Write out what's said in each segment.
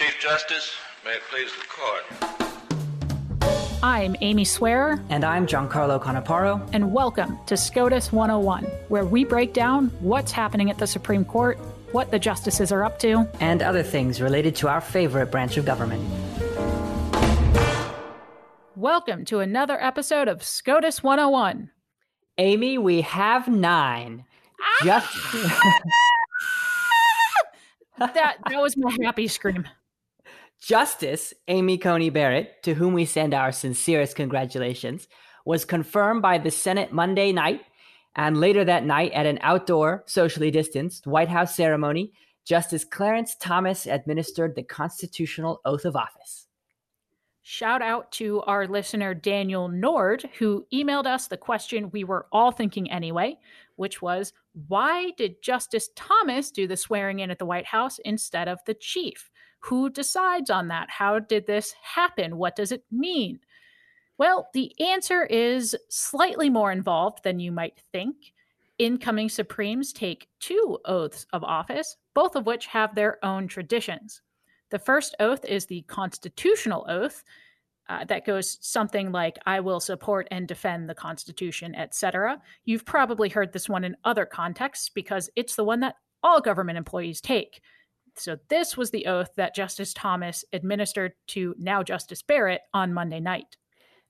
Chief Justice, may it please the court. I'm Amy Swearer. And I'm Giancarlo Canaparo. And welcome to SCOTUS 101, where we break down what's happening at the Supreme Court, what the justices are up to, and other things related to our favorite branch of government. Welcome to another episode of SCOTUS 101. Amy, we have nine. Ah! Just that that was my happy scream. Justice Amy Coney Barrett, to whom we send our sincerest congratulations, was confirmed by the Senate Monday night. And later that night, at an outdoor, socially distanced White House ceremony, Justice Clarence Thomas administered the constitutional oath of office. Shout out to our listener, Daniel Nord, who emailed us the question we were all thinking anyway, which was why did Justice Thomas do the swearing in at the White House instead of the chief? Who decides on that? How did this happen? What does it mean? Well, the answer is slightly more involved than you might think. Incoming Supremes take two oaths of office, both of which have their own traditions. The first oath is the constitutional oath. Uh, that goes something like i will support and defend the constitution etc you've probably heard this one in other contexts because it's the one that all government employees take so this was the oath that justice thomas administered to now justice barrett on monday night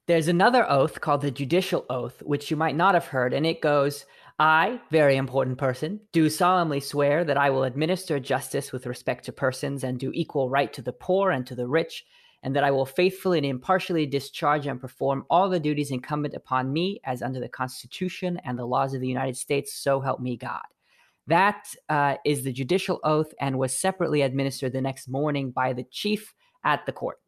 there's another oath called the judicial oath which you might not have heard and it goes I, very important person, do solemnly swear that I will administer justice with respect to persons and do equal right to the poor and to the rich, and that I will faithfully and impartially discharge and perform all the duties incumbent upon me as under the Constitution and the laws of the United States, so help me God. That uh, is the judicial oath and was separately administered the next morning by the chief at the court.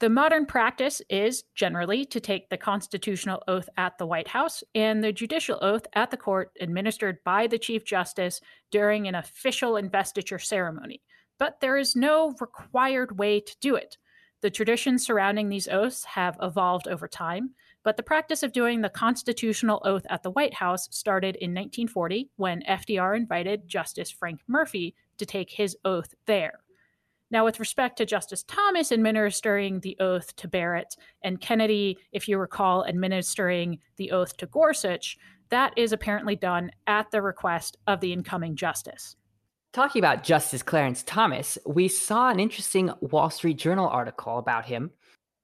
The modern practice is generally to take the constitutional oath at the White House and the judicial oath at the court administered by the Chief Justice during an official investiture ceremony. But there is no required way to do it. The traditions surrounding these oaths have evolved over time, but the practice of doing the constitutional oath at the White House started in 1940 when FDR invited Justice Frank Murphy to take his oath there. Now, with respect to Justice Thomas administering the oath to Barrett and Kennedy, if you recall, administering the oath to Gorsuch, that is apparently done at the request of the incoming justice. Talking about Justice Clarence Thomas, we saw an interesting Wall Street Journal article about him.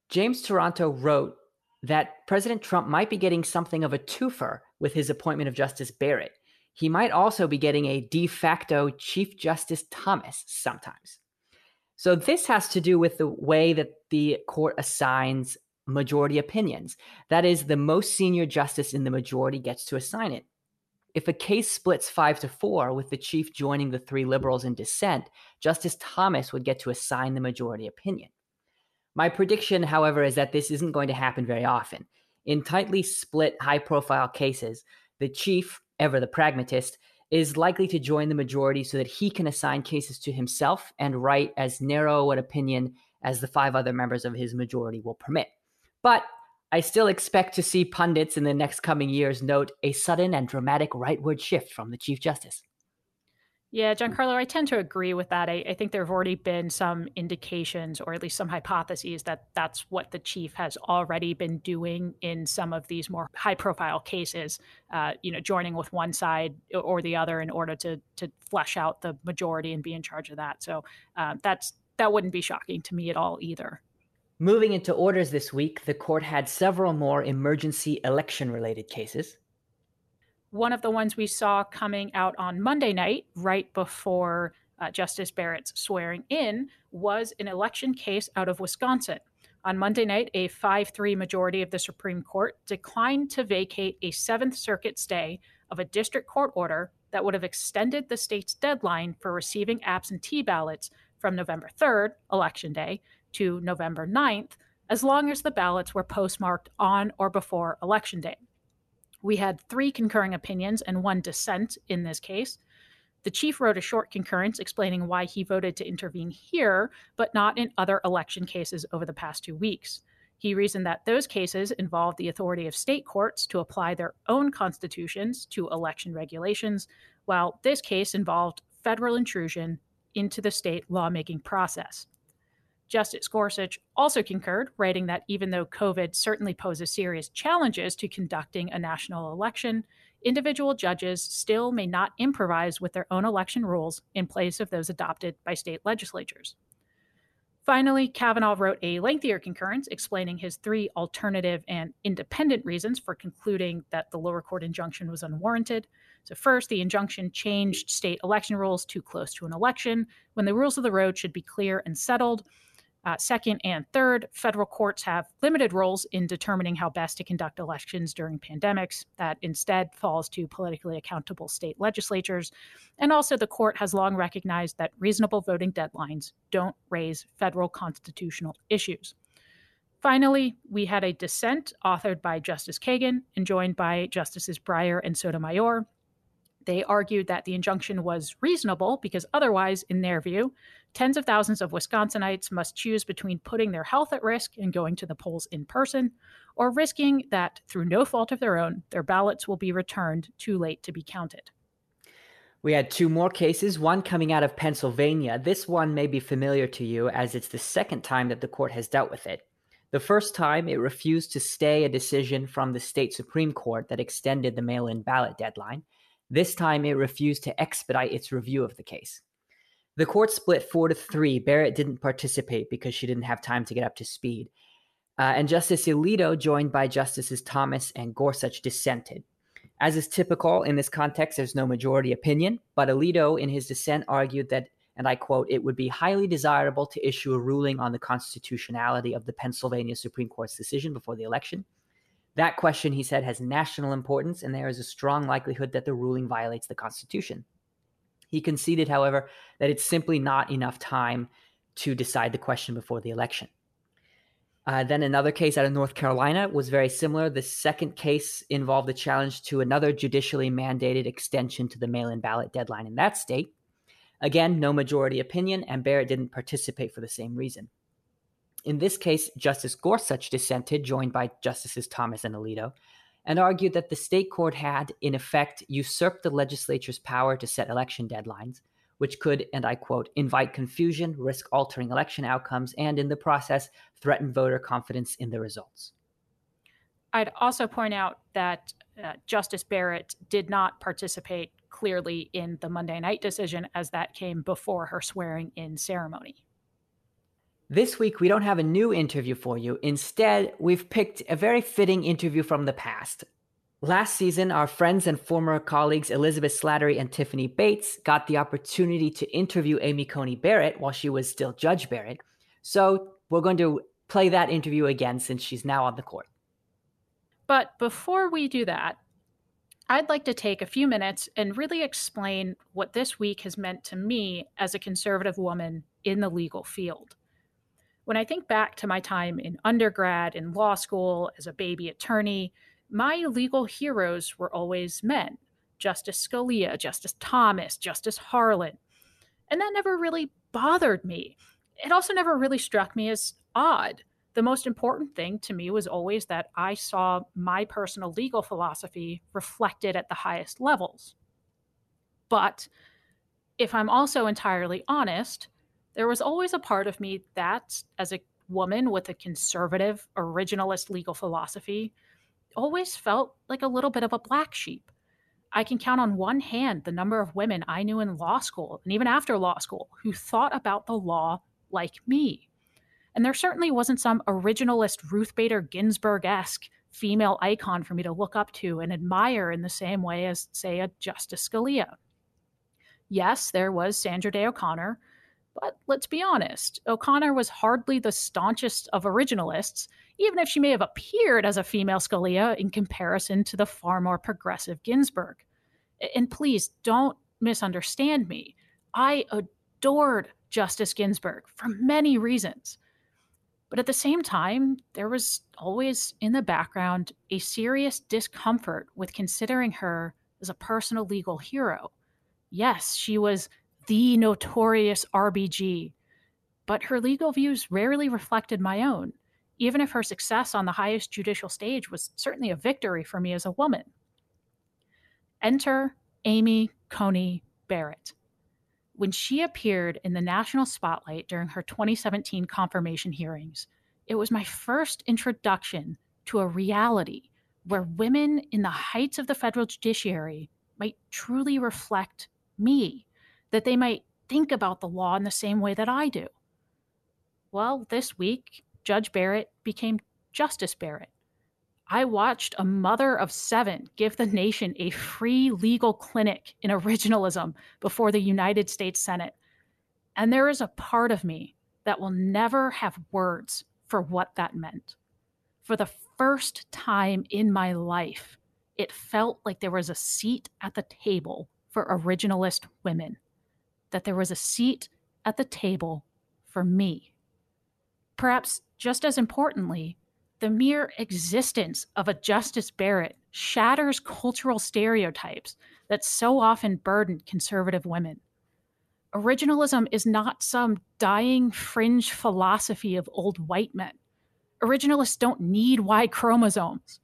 James Taranto wrote that President Trump might be getting something of a twofer with his appointment of Justice Barrett. He might also be getting a de facto Chief Justice Thomas sometimes. So this has to do with the way that the court assigns majority opinions. That is, the most senior justice in the majority gets to assign it. If a case splits five to four, with the chief joining the three liberals in dissent, Justice Thomas would get to assign the majority opinion. My prediction, however, is that this isn't going to happen very often. In tightly split, high profile cases, the chief, ever the pragmatist, is likely to join the majority so that he can assign cases to himself and write as narrow an opinion as the five other members of his majority will permit. But I still expect to see pundits in the next coming years note a sudden and dramatic rightward shift from the Chief Justice. Yeah, Giancarlo, I tend to agree with that. I, I, think there have already been some indications, or at least some hypotheses, that that's what the chief has already been doing in some of these more high-profile cases. Uh, you know, joining with one side or the other in order to to flesh out the majority and be in charge of that. So uh, that's that wouldn't be shocking to me at all either. Moving into orders this week, the court had several more emergency election-related cases one of the ones we saw coming out on Monday night, right before uh, Justice Barrett's swearing in, was an election case out of Wisconsin. On Monday night, a 5 3 majority of the Supreme Court declined to vacate a Seventh Circuit stay of a district court order that would have extended the state's deadline for receiving absentee ballots from November 3rd, Election Day, to November 9th, as long as the ballots were postmarked on or before Election Day. We had three concurring opinions and one dissent in this case. The chief wrote a short concurrence explaining why he voted to intervene here, but not in other election cases over the past two weeks. He reasoned that those cases involved the authority of state courts to apply their own constitutions to election regulations, while this case involved federal intrusion into the state lawmaking process. Justice Gorsuch also concurred, writing that even though COVID certainly poses serious challenges to conducting a national election, individual judges still may not improvise with their own election rules in place of those adopted by state legislatures. Finally, Kavanaugh wrote a lengthier concurrence explaining his three alternative and independent reasons for concluding that the lower court injunction was unwarranted. So, first, the injunction changed state election rules too close to an election when the rules of the road should be clear and settled. Uh, second and third, federal courts have limited roles in determining how best to conduct elections during pandemics. That instead falls to politically accountable state legislatures. And also, the court has long recognized that reasonable voting deadlines don't raise federal constitutional issues. Finally, we had a dissent authored by Justice Kagan and joined by Justices Breyer and Sotomayor. They argued that the injunction was reasonable because otherwise, in their view, tens of thousands of Wisconsinites must choose between putting their health at risk and going to the polls in person, or risking that, through no fault of their own, their ballots will be returned too late to be counted. We had two more cases, one coming out of Pennsylvania. This one may be familiar to you as it's the second time that the court has dealt with it. The first time, it refused to stay a decision from the state Supreme Court that extended the mail in ballot deadline. This time, it refused to expedite its review of the case. The court split four to three. Barrett didn't participate because she didn't have time to get up to speed. Uh, and Justice Alito, joined by Justices Thomas and Gorsuch, dissented. As is typical in this context, there's no majority opinion, but Alito, in his dissent, argued that, and I quote, it would be highly desirable to issue a ruling on the constitutionality of the Pennsylvania Supreme Court's decision before the election. That question, he said, has national importance, and there is a strong likelihood that the ruling violates the Constitution. He conceded, however, that it's simply not enough time to decide the question before the election. Uh, then another case out of North Carolina was very similar. The second case involved a challenge to another judicially mandated extension to the mail in ballot deadline in that state. Again, no majority opinion, and Barrett didn't participate for the same reason. In this case, Justice Gorsuch dissented, joined by Justices Thomas and Alito, and argued that the state court had, in effect, usurped the legislature's power to set election deadlines, which could, and I quote, invite confusion, risk altering election outcomes, and in the process, threaten voter confidence in the results. I'd also point out that uh, Justice Barrett did not participate clearly in the Monday night decision as that came before her swearing in ceremony. This week, we don't have a new interview for you. Instead, we've picked a very fitting interview from the past. Last season, our friends and former colleagues Elizabeth Slattery and Tiffany Bates got the opportunity to interview Amy Coney Barrett while she was still Judge Barrett. So we're going to play that interview again since she's now on the court. But before we do that, I'd like to take a few minutes and really explain what this week has meant to me as a conservative woman in the legal field. When I think back to my time in undergrad, in law school, as a baby attorney, my legal heroes were always men Justice Scalia, Justice Thomas, Justice Harlan. And that never really bothered me. It also never really struck me as odd. The most important thing to me was always that I saw my personal legal philosophy reflected at the highest levels. But if I'm also entirely honest, there was always a part of me that, as a woman with a conservative, originalist legal philosophy, always felt like a little bit of a black sheep. I can count on one hand the number of women I knew in law school and even after law school who thought about the law like me. And there certainly wasn't some originalist Ruth Bader Ginsburg esque female icon for me to look up to and admire in the same way as, say, a Justice Scalia. Yes, there was Sandra Day O'Connor, but let's be honest, O'Connor was hardly the staunchest of originalists, even if she may have appeared as a female Scalia in comparison to the far more progressive Ginsburg. And please don't misunderstand me. I adored Justice Ginsburg for many reasons. But at the same time, there was always in the background a serious discomfort with considering her as a personal legal hero. Yes, she was the notorious RBG, but her legal views rarely reflected my own, even if her success on the highest judicial stage was certainly a victory for me as a woman. Enter Amy Coney Barrett. When she appeared in the national spotlight during her 2017 confirmation hearings, it was my first introduction to a reality where women in the heights of the federal judiciary might truly reflect me, that they might think about the law in the same way that I do. Well, this week, Judge Barrett became Justice Barrett. I watched a mother of seven give the nation a free legal clinic in originalism before the United States Senate. And there is a part of me that will never have words for what that meant. For the first time in my life, it felt like there was a seat at the table for originalist women, that there was a seat at the table for me. Perhaps just as importantly, the mere existence of a Justice Barrett shatters cultural stereotypes that so often burden conservative women. Originalism is not some dying fringe philosophy of old white men. Originalists don't need Y chromosomes.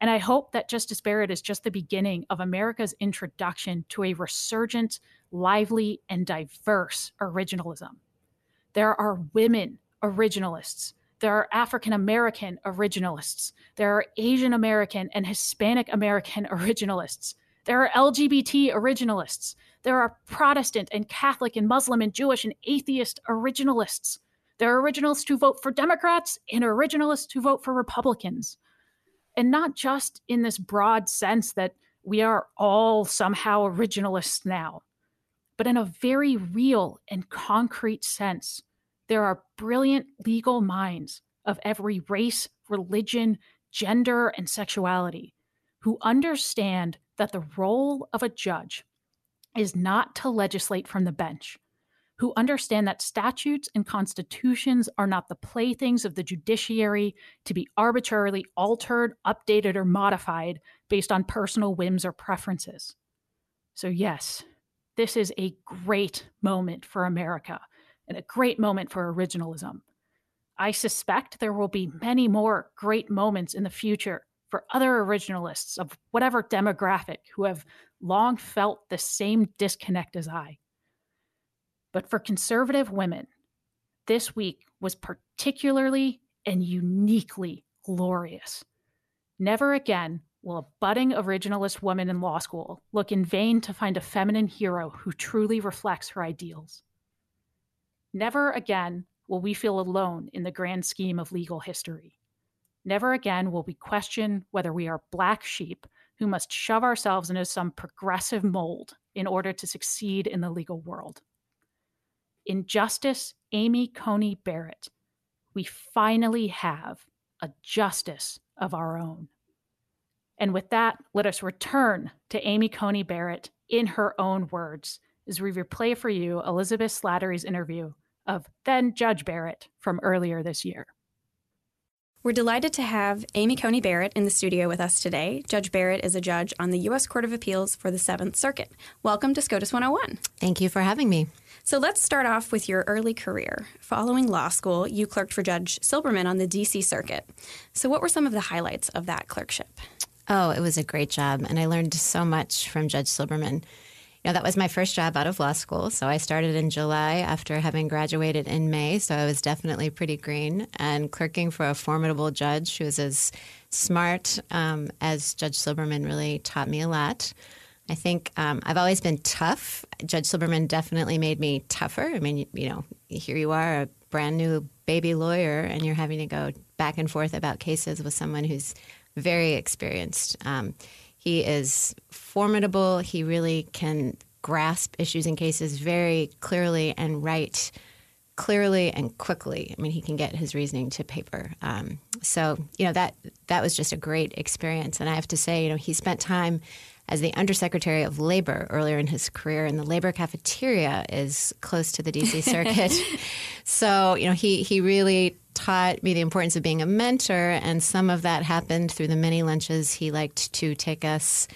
And I hope that Justice Barrett is just the beginning of America's introduction to a resurgent, lively, and diverse originalism. There are women originalists there are African American originalists. There are Asian American and Hispanic American originalists. There are LGBT originalists. There are Protestant and Catholic and Muslim and Jewish and atheist originalists. There are originalists who vote for Democrats and originalists who vote for Republicans. And not just in this broad sense that we are all somehow originalists now, but in a very real and concrete sense there are brilliant legal minds of every race, religion, gender, and sexuality who understand that the role of a judge is not to legislate from the bench, who understand that statutes and constitutions are not the playthings of the judiciary to be arbitrarily altered, updated, or modified based on personal whims or preferences. So, yes, this is a great moment for America and a great moment for originalism. I suspect there will be many more great moments in the future for other originalists of whatever demographic who have long felt the same disconnect as I. But for conservative women, this week was particularly and uniquely glorious. Never again will a budding originalist woman in law school look in vain to find a feminine hero who truly reflects her ideals. Never again will we feel alone in the grand scheme of legal history. Never again will we question whether we are black sheep who must shove ourselves into some progressive mold in order to succeed in the legal world. In Justice Amy Coney Barrett, we finally have a justice of our own. And with that, let us return to Amy Coney Barrett in her own words as we replay for you Elizabeth Slattery's interview of then Judge Barrett from earlier this year. We're delighted to have Amy Coney Barrett in the studio with us today. Judge Barrett is a judge on the U.S. Court of Appeals for the Seventh Circuit. Welcome to SCOTUS 101. Thank you for having me. So let's start off with your early career. Following law school, you clerked for Judge Silberman on the D.C. Circuit. So, what were some of the highlights of that clerkship? Oh, it was a great job, and I learned so much from Judge Silberman you know, that was my first job out of law school. So I started in July after having graduated in May. So I was definitely pretty green and clerking for a formidable judge who was as smart um, as Judge Silberman really taught me a lot. I think um, I've always been tough. Judge Silberman definitely made me tougher. I mean, you, you know, here you are, a brand new baby lawyer, and you're having to go back and forth about cases with someone who's very experienced. Um, he is formidable. He really can grasp issues and cases very clearly and write clearly and quickly. I mean, he can get his reasoning to paper. Um, so, you know, that that was just a great experience. And I have to say, you know, he spent time as the Undersecretary of Labor earlier in his career, and the labor cafeteria is close to the DC Circuit. so, you know, he he really taught me the importance of being a mentor, and some of that happened through the many lunches he liked to take us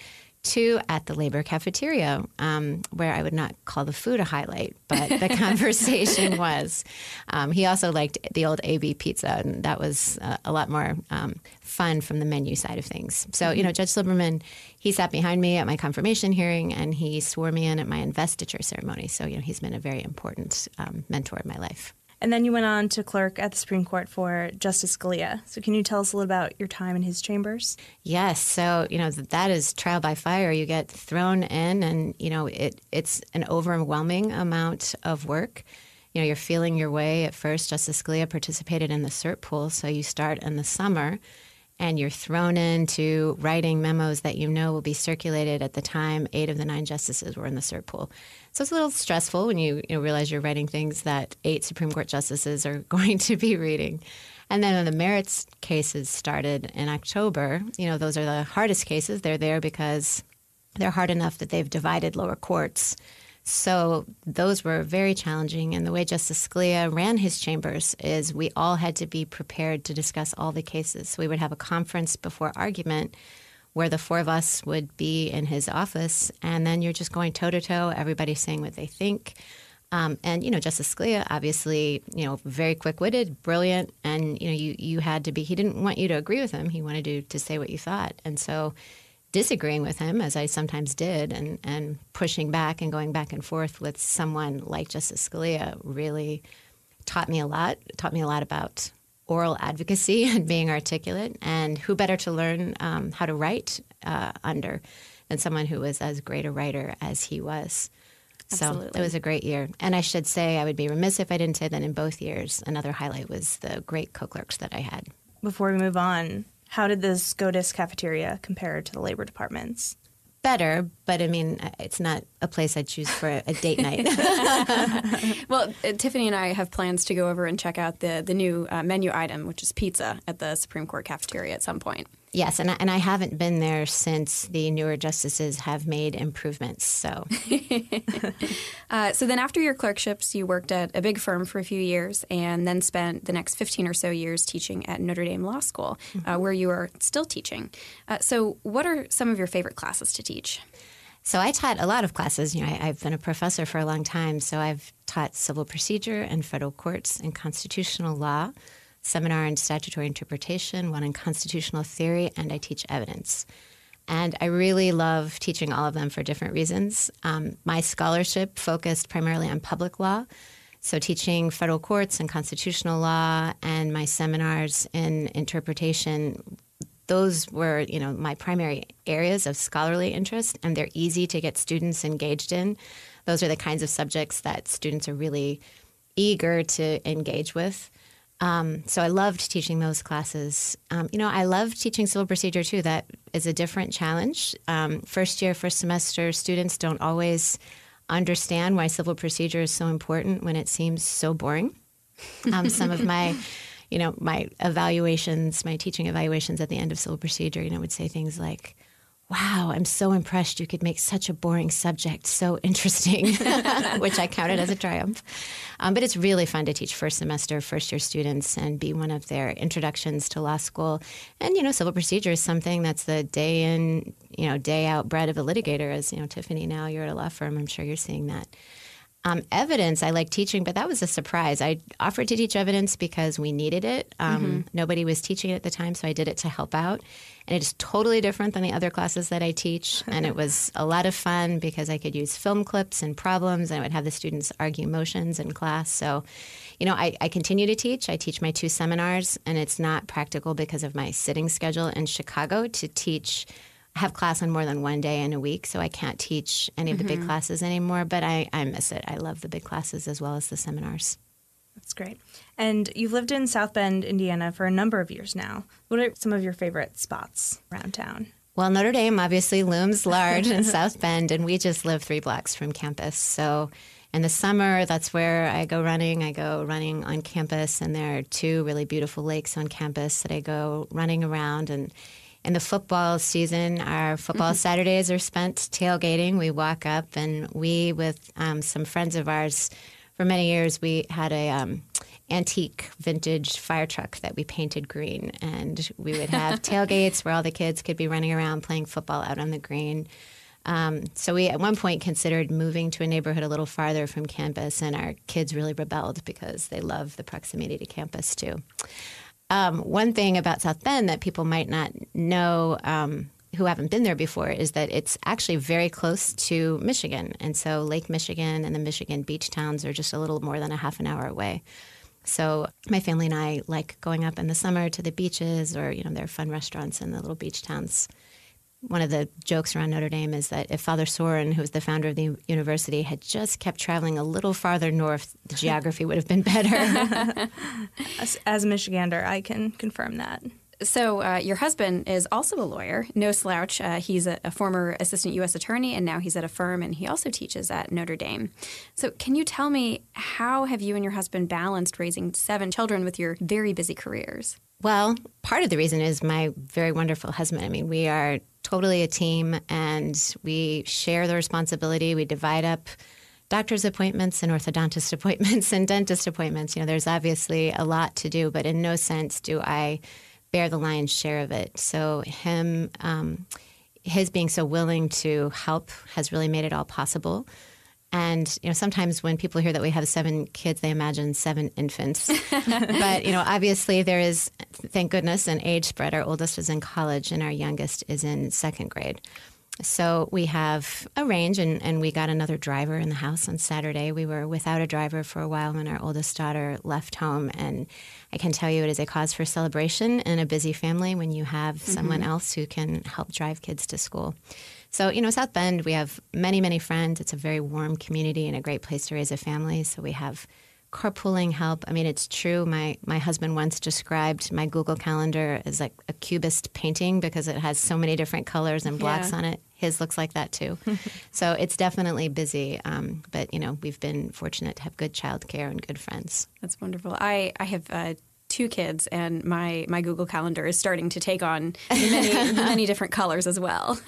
two at the labor cafeteria, um, where I would not call the food a highlight, but the conversation was. Um, he also liked the old AV pizza, and that was uh, a lot more um, fun from the menu side of things. So, you know, Judge Silberman, he sat behind me at my confirmation hearing, and he swore me in at my investiture ceremony. So, you know, he's been a very important um, mentor in my life. And then you went on to clerk at the Supreme Court for Justice Scalia. So, can you tell us a little about your time in his chambers? Yes. So, you know, that is trial by fire. You get thrown in, and, you know, it, it's an overwhelming amount of work. You know, you're feeling your way at first. Justice Scalia participated in the cert pool. So, you start in the summer and you're thrown into writing memos that you know will be circulated at the time eight of the nine justices were in the cert pool. So it's a little stressful when you, you know, realize you're writing things that eight Supreme Court justices are going to be reading. And then when the merits cases started in October, you know, those are the hardest cases. They're there because they're hard enough that they've divided lower courts. So those were very challenging. And the way Justice Scalia ran his chambers is we all had to be prepared to discuss all the cases. So we would have a conference before argument where the four of us would be in his office, and then you're just going toe to toe, everybody saying what they think. Um, and you know, Justice Scalia, obviously, you know, very quick-witted, brilliant, and you know, you you had to be. He didn't want you to agree with him. He wanted you to say what you thought, and so disagreeing with him, as I sometimes did, and and pushing back and going back and forth with someone like Justice Scalia really taught me a lot. Taught me a lot about oral advocacy and being articulate. And who better to learn um, how to write uh, under than someone who was as great a writer as he was. Absolutely. So it was a great year. And I should say, I would be remiss if I didn't say that in both years, another highlight was the great co clerks that I had. Before we move on, how did the SCOTUS cafeteria compare to the labor departments? Better, but I mean, it's not a place I'd choose for a date night. well, uh, Tiffany and I have plans to go over and check out the the new uh, menu item, which is pizza, at the Supreme Court cafeteria at some point. Yes, and I, and I haven't been there since the newer justices have made improvements. So, uh, so then after your clerkships, you worked at a big firm for a few years, and then spent the next fifteen or so years teaching at Notre Dame Law School, uh, mm-hmm. uh, where you are still teaching. Uh, so, what are some of your favorite classes to teach? So I taught a lot of classes. You know, I, have been a professor for a long time, so I've taught civil procedure and federal courts and constitutional law seminar in statutory interpretation, one in constitutional theory, and I teach evidence. And I really love teaching all of them for different reasons. Um, my scholarship focused primarily on public law, so teaching federal courts and constitutional law, and my seminars in interpretation. Those were, you know, my primary areas of scholarly interest, and they're easy to get students engaged in. Those are the kinds of subjects that students are really eager to engage with. Um, so I loved teaching those classes. Um, you know, I love teaching civil procedure too. That is a different challenge. Um, first year, first semester students don't always understand why civil procedure is so important when it seems so boring. Um, some of my, you know, my evaluations, my teaching evaluations at the end of civil procedure, you know, would say things like, wow, I'm so impressed you could make such a boring subject so interesting, which I counted as a triumph. Um, but it's really fun to teach first semester, first year students and be one of their introductions to law school. And, you know, civil procedure is something that's the day in, you know, day out bread of a litigator. As, you know, Tiffany, now you're at a law firm, I'm sure you're seeing that. Um, evidence I like teaching, but that was a surprise. I offered to teach evidence because we needed it. Um, mm-hmm. Nobody was teaching it at the time, so I did it to help out. And it is totally different than the other classes that I teach. and it was a lot of fun because I could use film clips and problems, and I would have the students argue motions in class. So, you know, I, I continue to teach. I teach my two seminars, and it's not practical because of my sitting schedule in Chicago to teach have class on more than one day in a week, so I can't teach any of the mm-hmm. big classes anymore. But I, I miss it. I love the big classes as well as the seminars. That's great. And you've lived in South Bend, Indiana for a number of years now. What are some of your favorite spots around town? Well, Notre Dame obviously looms large in South Bend, and we just live three blocks from campus. So in the summer, that's where I go running. I go running on campus, and there are two really beautiful lakes on campus that I go running around. And in the football season, our football mm-hmm. Saturdays are spent tailgating. We walk up, and we, with um, some friends of ours, for many years, we had a um, antique vintage fire truck that we painted green. And we would have tailgates where all the kids could be running around playing football out on the green. Um, so we at one point considered moving to a neighborhood a little farther from campus, and our kids really rebelled because they love the proximity to campus too. Um, one thing about South Bend that people might not know um, who haven't been there before is that it's actually very close to Michigan. And so Lake Michigan and the Michigan beach towns are just a little more than a half an hour away. So my family and I like going up in the summer to the beaches or, you know, there are fun restaurants in the little beach towns one of the jokes around Notre Dame is that if Father Sorin, who was the founder of the university, had just kept traveling a little farther north, the geography would have been better. as, as a Michigander, I can confirm that. So, uh, your husband is also a lawyer, no slouch. Uh, he's a, a, former assistant U.S. attorney, and now he's at a firm, and he also teaches at Notre Dame. So, can you tell me how have you and your husband balanced raising seven children with your very busy careers? Well, part of the reason is my very wonderful husband. I mean, we are totally a team and we share the responsibility. We divide up doctor's appointments and orthodontist appointments and dentist appointments. You know, there's obviously a lot to do, but in no sense do I bear the lion's share of it. So, him, um, his being so willing to help has really made it all possible. And you know, sometimes when people hear that we have seven kids, they imagine seven infants. but you know, obviously there is, thank goodness, an age spread. Our oldest is in college, and our youngest is in second grade. So we have a range, and, and we got another driver in the house on Saturday. We were without a driver for a while when our oldest daughter left home, and I can tell you it is a cause for celebration in a busy family when you have mm-hmm. someone else who can help drive kids to school. So, you know, South Bend, we have many, many friends. It's a very warm community and a great place to raise a family. So we have carpooling help. I mean, it's true. My my husband once described my Google Calendar as like a cubist painting because it has so many different colors and blocks yeah. on it. His looks like that too. so it's definitely busy. Um, but you know, we've been fortunate to have good childcare and good friends. That's wonderful. I I have. Uh, two kids, and my my Google Calendar is starting to take on many many different colors as well.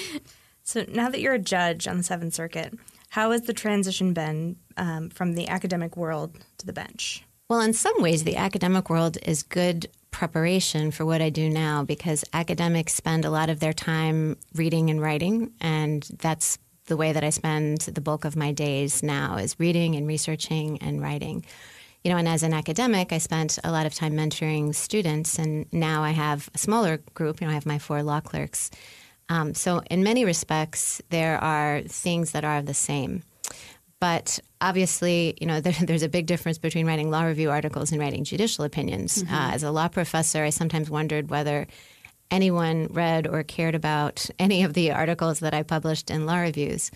so now that you're a judge on the Seventh Circuit, how has the transition been um, from the academic world to the bench? Well, in some ways, the academic world is good preparation for what I do now because academics spend a lot of their time reading and writing, and that's the way that I spend the bulk of my days now is reading and researching and writing you know, and as an academic, I spent a lot of time mentoring students, and now I have a smaller group. You know, I have my four law clerks. Um, so, in many respects, there are things that are the same. But obviously, you know, there, there's a big difference between writing law review articles and writing judicial opinions. Mm-hmm. Uh, as a law professor, I sometimes wondered whether anyone read or cared about any of the articles that I published in law reviews.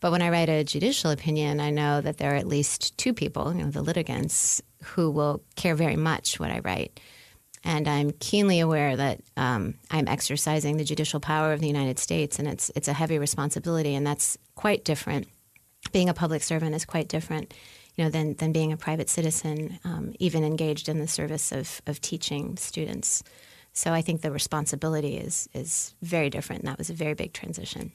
But when I write a judicial opinion, I know that there are at least two people, you know, the litigants, who will care very much what I write. And I'm keenly aware that um, I'm exercising the judicial power of the United States, and it's it's a heavy responsibility, and that's quite different. Being a public servant is quite different, you know, than than being a private citizen, um, even engaged in the service of of teaching students. So I think the responsibility is is very different, and that was a very big transition.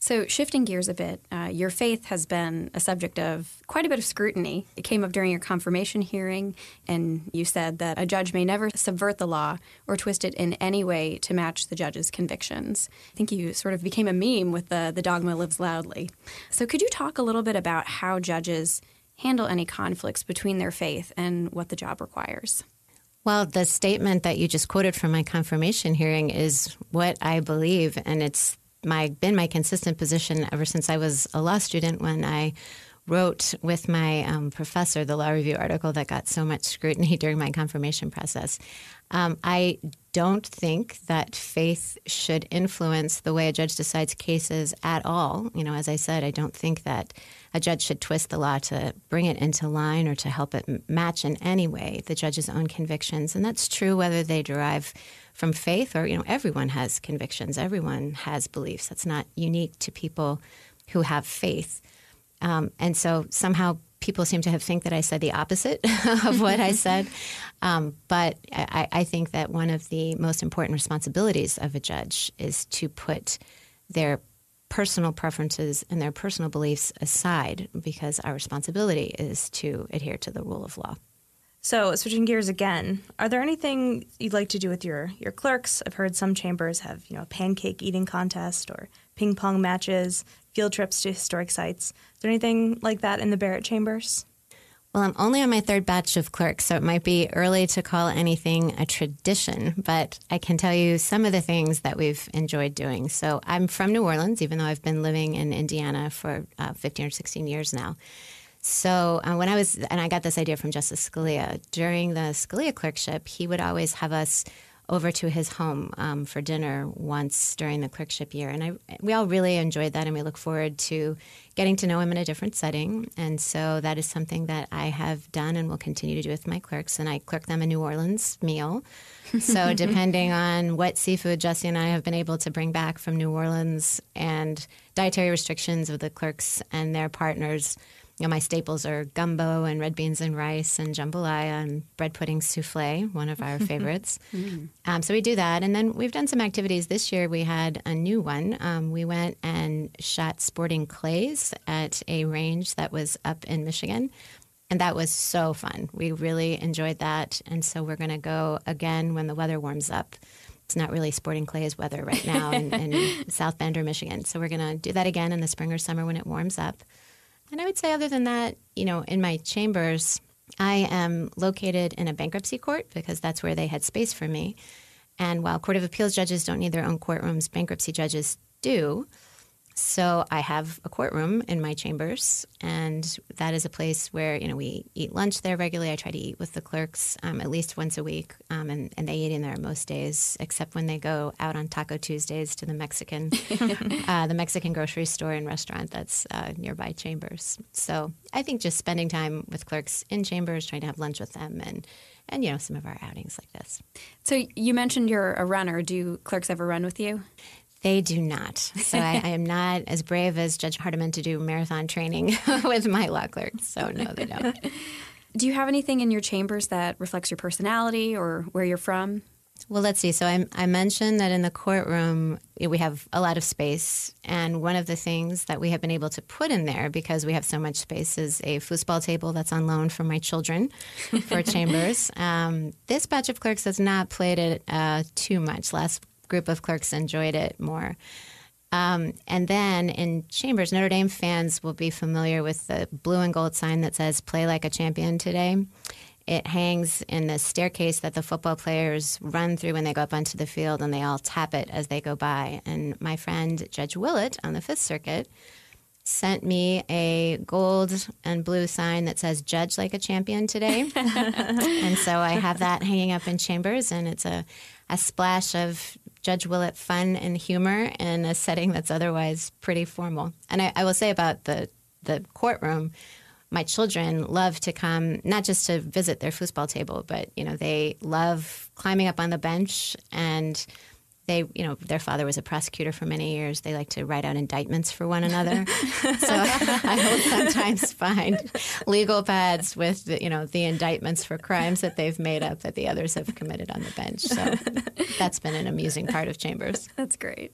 So, shifting gears a bit, uh, your faith has been a subject of quite a bit of scrutiny. It came up during your confirmation hearing, and you said that a judge may never subvert the law or twist it in any way to match the judge's convictions. I think you sort of became a meme with the, the dogma lives loudly. So, could you talk a little bit about how judges handle any conflicts between their faith and what the job requires? Well, the statement that you just quoted from my confirmation hearing is what I believe, and it's my been my consistent position ever since I was a law student when I wrote with my um, professor the law review article that got so much scrutiny during my confirmation process. Um, I don't think that faith should influence the way a judge decides cases at all. You know, as I said, I don't think that a judge should twist the law to bring it into line or to help it match in any way the judge's own convictions. And that's true whether they derive from faith or, you know, everyone has convictions, everyone has beliefs. That's not unique to people who have faith. Um, and so somehow people seem to have think that I said the opposite of what I said. Um, but I, I, think that one of the most important responsibilities of a judge is to put their personal preferences and their personal beliefs aside because our responsibility is to adhere to the rule of law. So, switching gears again, are there anything you'd like to do with your, your clerks? I've heard some chambers have, you know, a pancake eating contest or ping pong matches, field trips to historic sites. Is there anything like that in the Barrett chambers? Well, I'm only on my third batch of clerks, so it might be early to call anything a tradition, but I can tell you some of the things that we've enjoyed doing. So I'm from New Orleans, even though I've been living in Indiana for uh, 15 or 16 years now. So uh, when I was, and I got this idea from Justice Scalia, during the Scalia clerkship, he would always have us over to his home um, for dinner once during the clerkship year, and I we all really enjoyed that, and we look forward to getting to know him in a different setting. And so that is something that I have done and will continue to do with my clerks, and I clerk them a New Orleans meal. So depending on what seafood Jesse and I have been able to bring back from New Orleans and dietary restrictions of the clerks and their partners you know, my staples are gumbo and red beans and rice and jambalaya and bread pudding souffle, one of our favorites. Mm. Um, so we do that. And then we've done some activities. This year we had a new one. Um, we went and shot sporting clays at a range that was up in Michigan. And that was so fun. We really enjoyed that. And so we're going to go again when the weather warms up. It's not really sporting clays weather right now in, in South Bend or Michigan. So we're going to do that again in the spring or summer when it warms up. And I would say, other than that, you know, in my chambers, I am located in a bankruptcy court because that's where they had space for me. And while Court of Appeals judges don't need their own courtrooms, bankruptcy judges do. So I have a courtroom in my chambers, and that is a place where you know we eat lunch there regularly. I try to eat with the clerks um, at least once a week, um, and, and, they eat in there most days, except when they go out on Taco Tuesdays to the Mexican, uh, the Mexican grocery store and restaurant that's uh, nearby chambers. So I think just spending time with clerks in chambers, trying to have lunch with them, and and you know some of our outings like this. So you mentioned you're a runner. Do clerks ever run with you? They do not. So I, I, am not as brave as Judge Hardiman to do marathon training with my law clerks. So no, they don't. Do you have anything in your chambers that reflects your personality or where you're from? Well, let's see. So I, I, mentioned that in the courtroom we have a lot of space, and one of the things that we have been able to put in there because we have so much space is a foosball table that's on loan from my children for chambers. Um, this batch of clerks has not played it uh, too much. Last group of clerks enjoyed it more. Um, and then in Chambers, Notre Dame fans will be familiar with the blue and gold sign that says "Play like a champion today." It hangs in the staircase that the football players run through when they go up onto the field, and they all tap it as they go by. And my friend Judge Willett on the Fifth Circuit sent me a gold and blue sign that says "Judge like a champion today," and so I have that hanging up in Chambers, and it's a a splash of Judge Willett fun and humor in a setting that's otherwise pretty formal. And I, I will say about the the courtroom, my children love to come not just to visit their foosball table, but you know they love climbing up on the bench and they, you know, their father was a prosecutor for many years. They like to write out indictments for one another. so I will sometimes find legal pads with, the, you know, the indictments for crimes that they've made up that the others have committed on the bench. So that's been an amusing part of Chambers. That's great.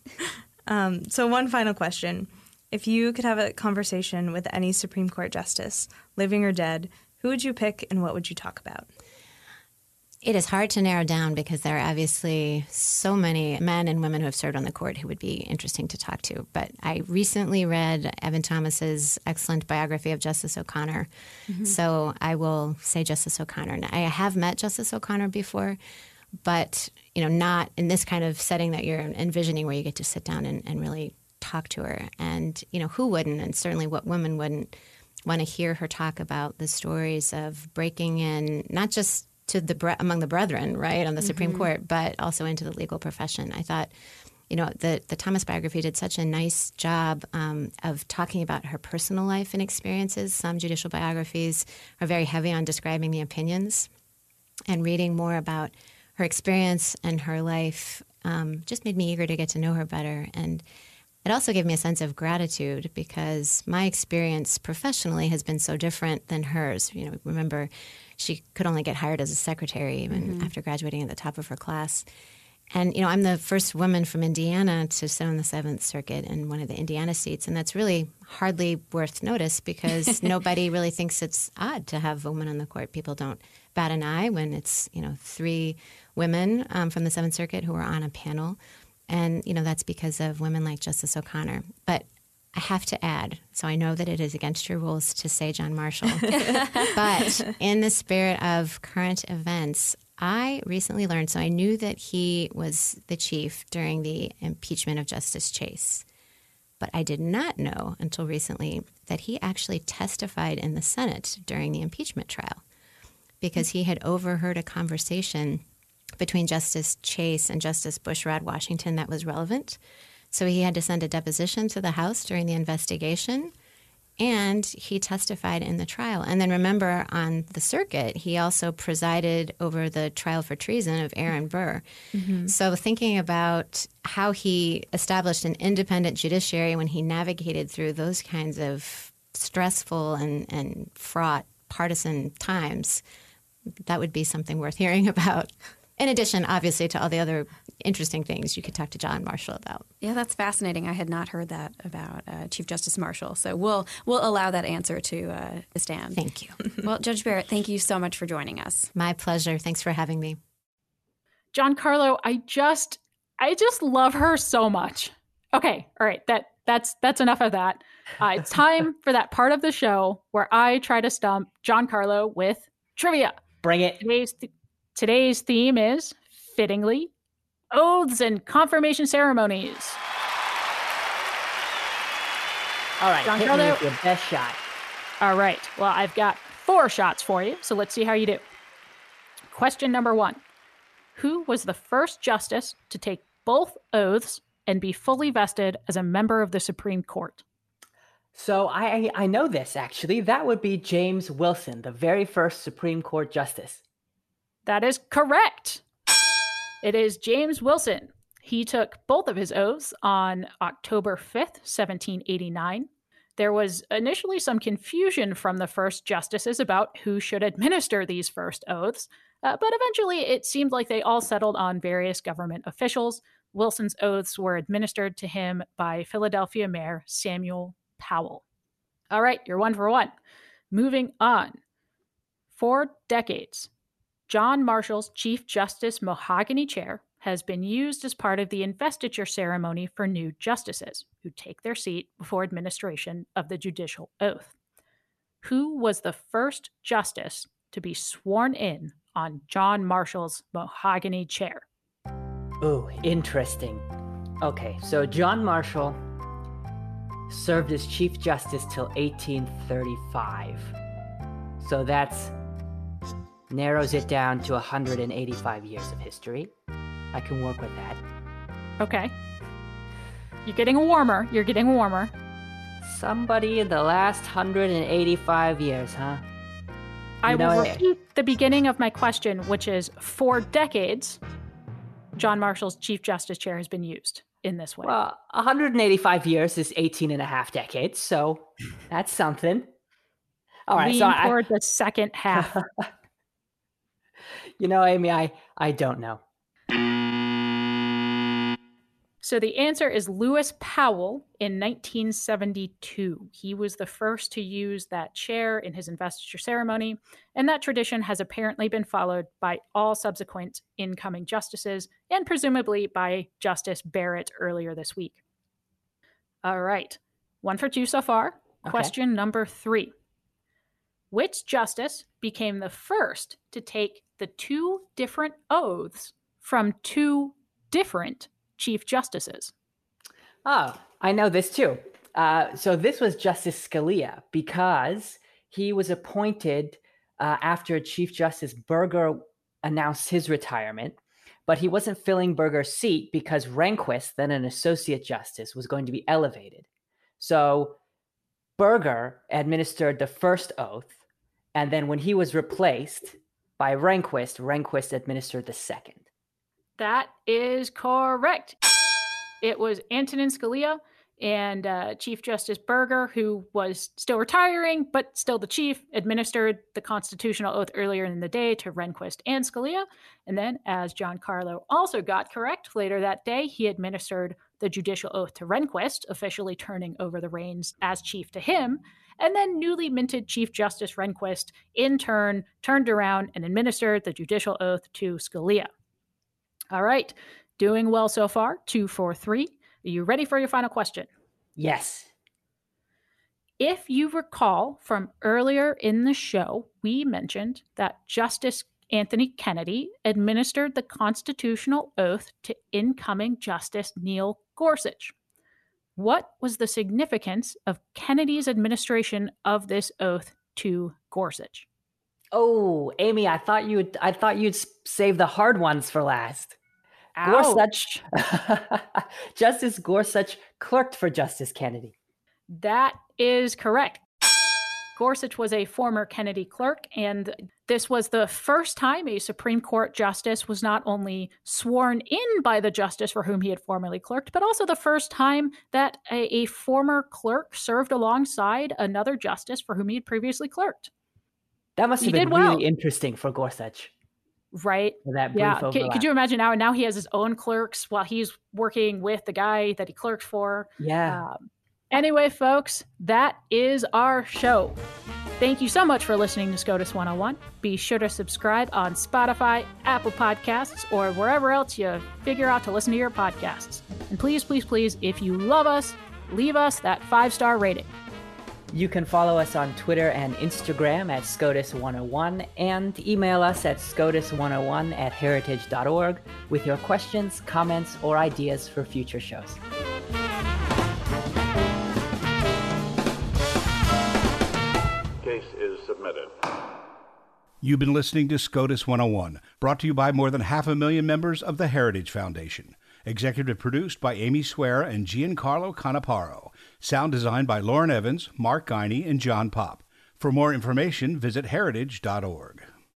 Um, so one final question: If you could have a conversation with any Supreme Court justice, living or dead, who would you pick, and what would you talk about? It is hard to narrow down because there are obviously so many men and women who have served on the court who would be interesting to talk to. But I recently read Evan Thomas's excellent biography of Justice O'Connor. Mm-hmm. So I will say Justice O'Connor. I have met Justice O'Connor before, but you know, not in this kind of setting that you're envisioning where you get to sit down and, and really talk to her. And, you know, who wouldn't, and certainly what woman wouldn't want to hear her talk about the stories of breaking in not just to the among the brethren, right, on the mm-hmm. Supreme Court, but also into the legal profession. I thought, you know, the the Thomas biography did such a nice job um, of talking about her personal life and experiences. Some judicial biographies are very heavy on describing the opinions, and reading more about her experience and her life um, just made me eager to get to know her better and. It also gave me a sense of gratitude because my experience professionally has been so different than hers. You know, remember she could only get hired as a secretary even mm-hmm. after graduating at the top of her class. And, you know, I'm the first woman from Indiana to sit on the Seventh Circuit in one of the Indiana seats. And that's really hardly worth notice because nobody really thinks it's odd to have a woman on the court. People don't bat an eye when it's, you know, three women um, from the Seventh Circuit who are on a panel. And, you know, that's because of women like Justice O'Connor. But I have to add, so I know that it is against your rules to say John Marshall, but in the spirit of current events, I recently learned, so I knew that he was the chief during the impeachment of Justice Chase. But I did not know until recently that he actually testified in the Senate during the impeachment trial because he had overheard a conversation between Justice Chase and Justice Bushrod Washington that was relevant. So he had to send a deposition to the House during the investigation and he testified in the trial. And then remember, on the circuit, he also presided over the trial for treason of Aaron Burr. Mm-hmm. So, thinking about how he established an independent judiciary when he navigated through those kinds of stressful and, and fraught partisan times, that would be something worth hearing about. In addition, obviously, to all the other interesting things you could talk to John Marshall about. Yeah, that's fascinating. I had not heard that about uh, Chief Justice Marshall, so we'll we'll allow that answer to uh, stand. Thank you. well, Judge Barrett, thank you so much for joining us. My pleasure. Thanks for having me. Giancarlo, I just I just love her so much. Okay, all right, that that's that's enough of that. Uh, it's time for that part of the show where I try to stump Giancarlo with trivia. Bring it. Today's theme is, fittingly, oaths and confirmation ceremonies. All right, hit me with your best shot. All right. Well, I've got four shots for you, so let's see how you do. Question number one Who was the first justice to take both oaths and be fully vested as a member of the Supreme Court? So I I know this actually. That would be James Wilson, the very first Supreme Court justice. That is correct. It is James Wilson. He took both of his oaths on October 5th, 1789. There was initially some confusion from the first justices about who should administer these first oaths, uh, but eventually it seemed like they all settled on various government officials. Wilson's oaths were administered to him by Philadelphia Mayor Samuel Powell. All right, you're one for one. Moving on. For decades, John Marshall's Chief Justice Mahogany Chair has been used as part of the investiture ceremony for new justices who take their seat before administration of the judicial oath. Who was the first justice to be sworn in on John Marshall's Mahogany Chair? Ooh, interesting. Okay, so John Marshall served as Chief Justice till 1835. So that's narrows it down to 185 years of history. I can work with that. Okay. You're getting warmer. You're getting warmer. Somebody in the last 185 years, huh? I you will repeat the beginning of my question, which is for decades, John Marshall's Chief Justice chair has been used in this way. Well, 185 years is 18 and a half decades, so that's something. All right, Lean so toward I, the second half. you know, Amy, I I don't know. So the answer is Lewis Powell in 1972. He was the first to use that chair in his investiture ceremony, and that tradition has apparently been followed by all subsequent incoming justices and presumably by Justice Barrett earlier this week. All right, one for two so far. Okay. Question number three Which justice became the first to take the two different oaths from two different chief justices. Oh, I know this too. Uh, so this was Justice Scalia because he was appointed uh, after Chief Justice Burger announced his retirement, but he wasn't filling Burger's seat because Rehnquist, then an associate justice, was going to be elevated. So Burger administered the first oath, and then when he was replaced, by Rehnquist, Rehnquist administered the second. That is correct. It was Antonin Scalia. And uh, Chief Justice Burger, who was still retiring but still the chief, administered the constitutional oath earlier in the day to Rehnquist and Scalia. And then, as Giancarlo also got correct later that day, he administered the judicial oath to Rehnquist, officially turning over the reins as chief to him. And then newly minted Chief Justice Rehnquist, in turn, turned around and administered the judicial oath to Scalia. All right, doing well so far, two, four, three. Are you ready for your final question? Yes. If you recall from earlier in the show, we mentioned that Justice Anthony Kennedy administered the constitutional oath to incoming Justice Neil Gorsuch. What was the significance of Kennedy's administration of this oath to Gorsuch? Oh, Amy, I thought you'd I thought you'd save the hard ones for last. Ouch. Gorsuch, Justice Gorsuch clerked for Justice Kennedy. That is correct. Gorsuch was a former Kennedy clerk, and this was the first time a Supreme Court justice was not only sworn in by the justice for whom he had formerly clerked, but also the first time that a, a former clerk served alongside another justice for whom he had previously clerked. That must He have been did well. really interesting for Gorsuch. Right. For that brief Yeah. Could, could you imagine now? Now he has his own clerks while he's working with the guy that he clerked for. Yeah. Um, anyway, folks, that is our show. Thank you so much for listening to SCOTUS 101. Be sure to subscribe on Spotify, Apple Podcasts, or wherever else you figure out to listen to your podcasts. And please, please, please, if you love us, leave us that five star rating. You can follow us on Twitter and Instagram at SCOTUS101 and email us at SCOTUS101 at heritage.org with your questions, comments, or ideas for future shows. Case is submitted. You've been listening to SCOTUS 101, brought to you by more than half a million members of the Heritage Foundation. Executive produced by Amy Swearer and Giancarlo Canaparo. Sound designed by Lauren Evans, Mark Guiney, and John Pop. For more information, visit heritage.org.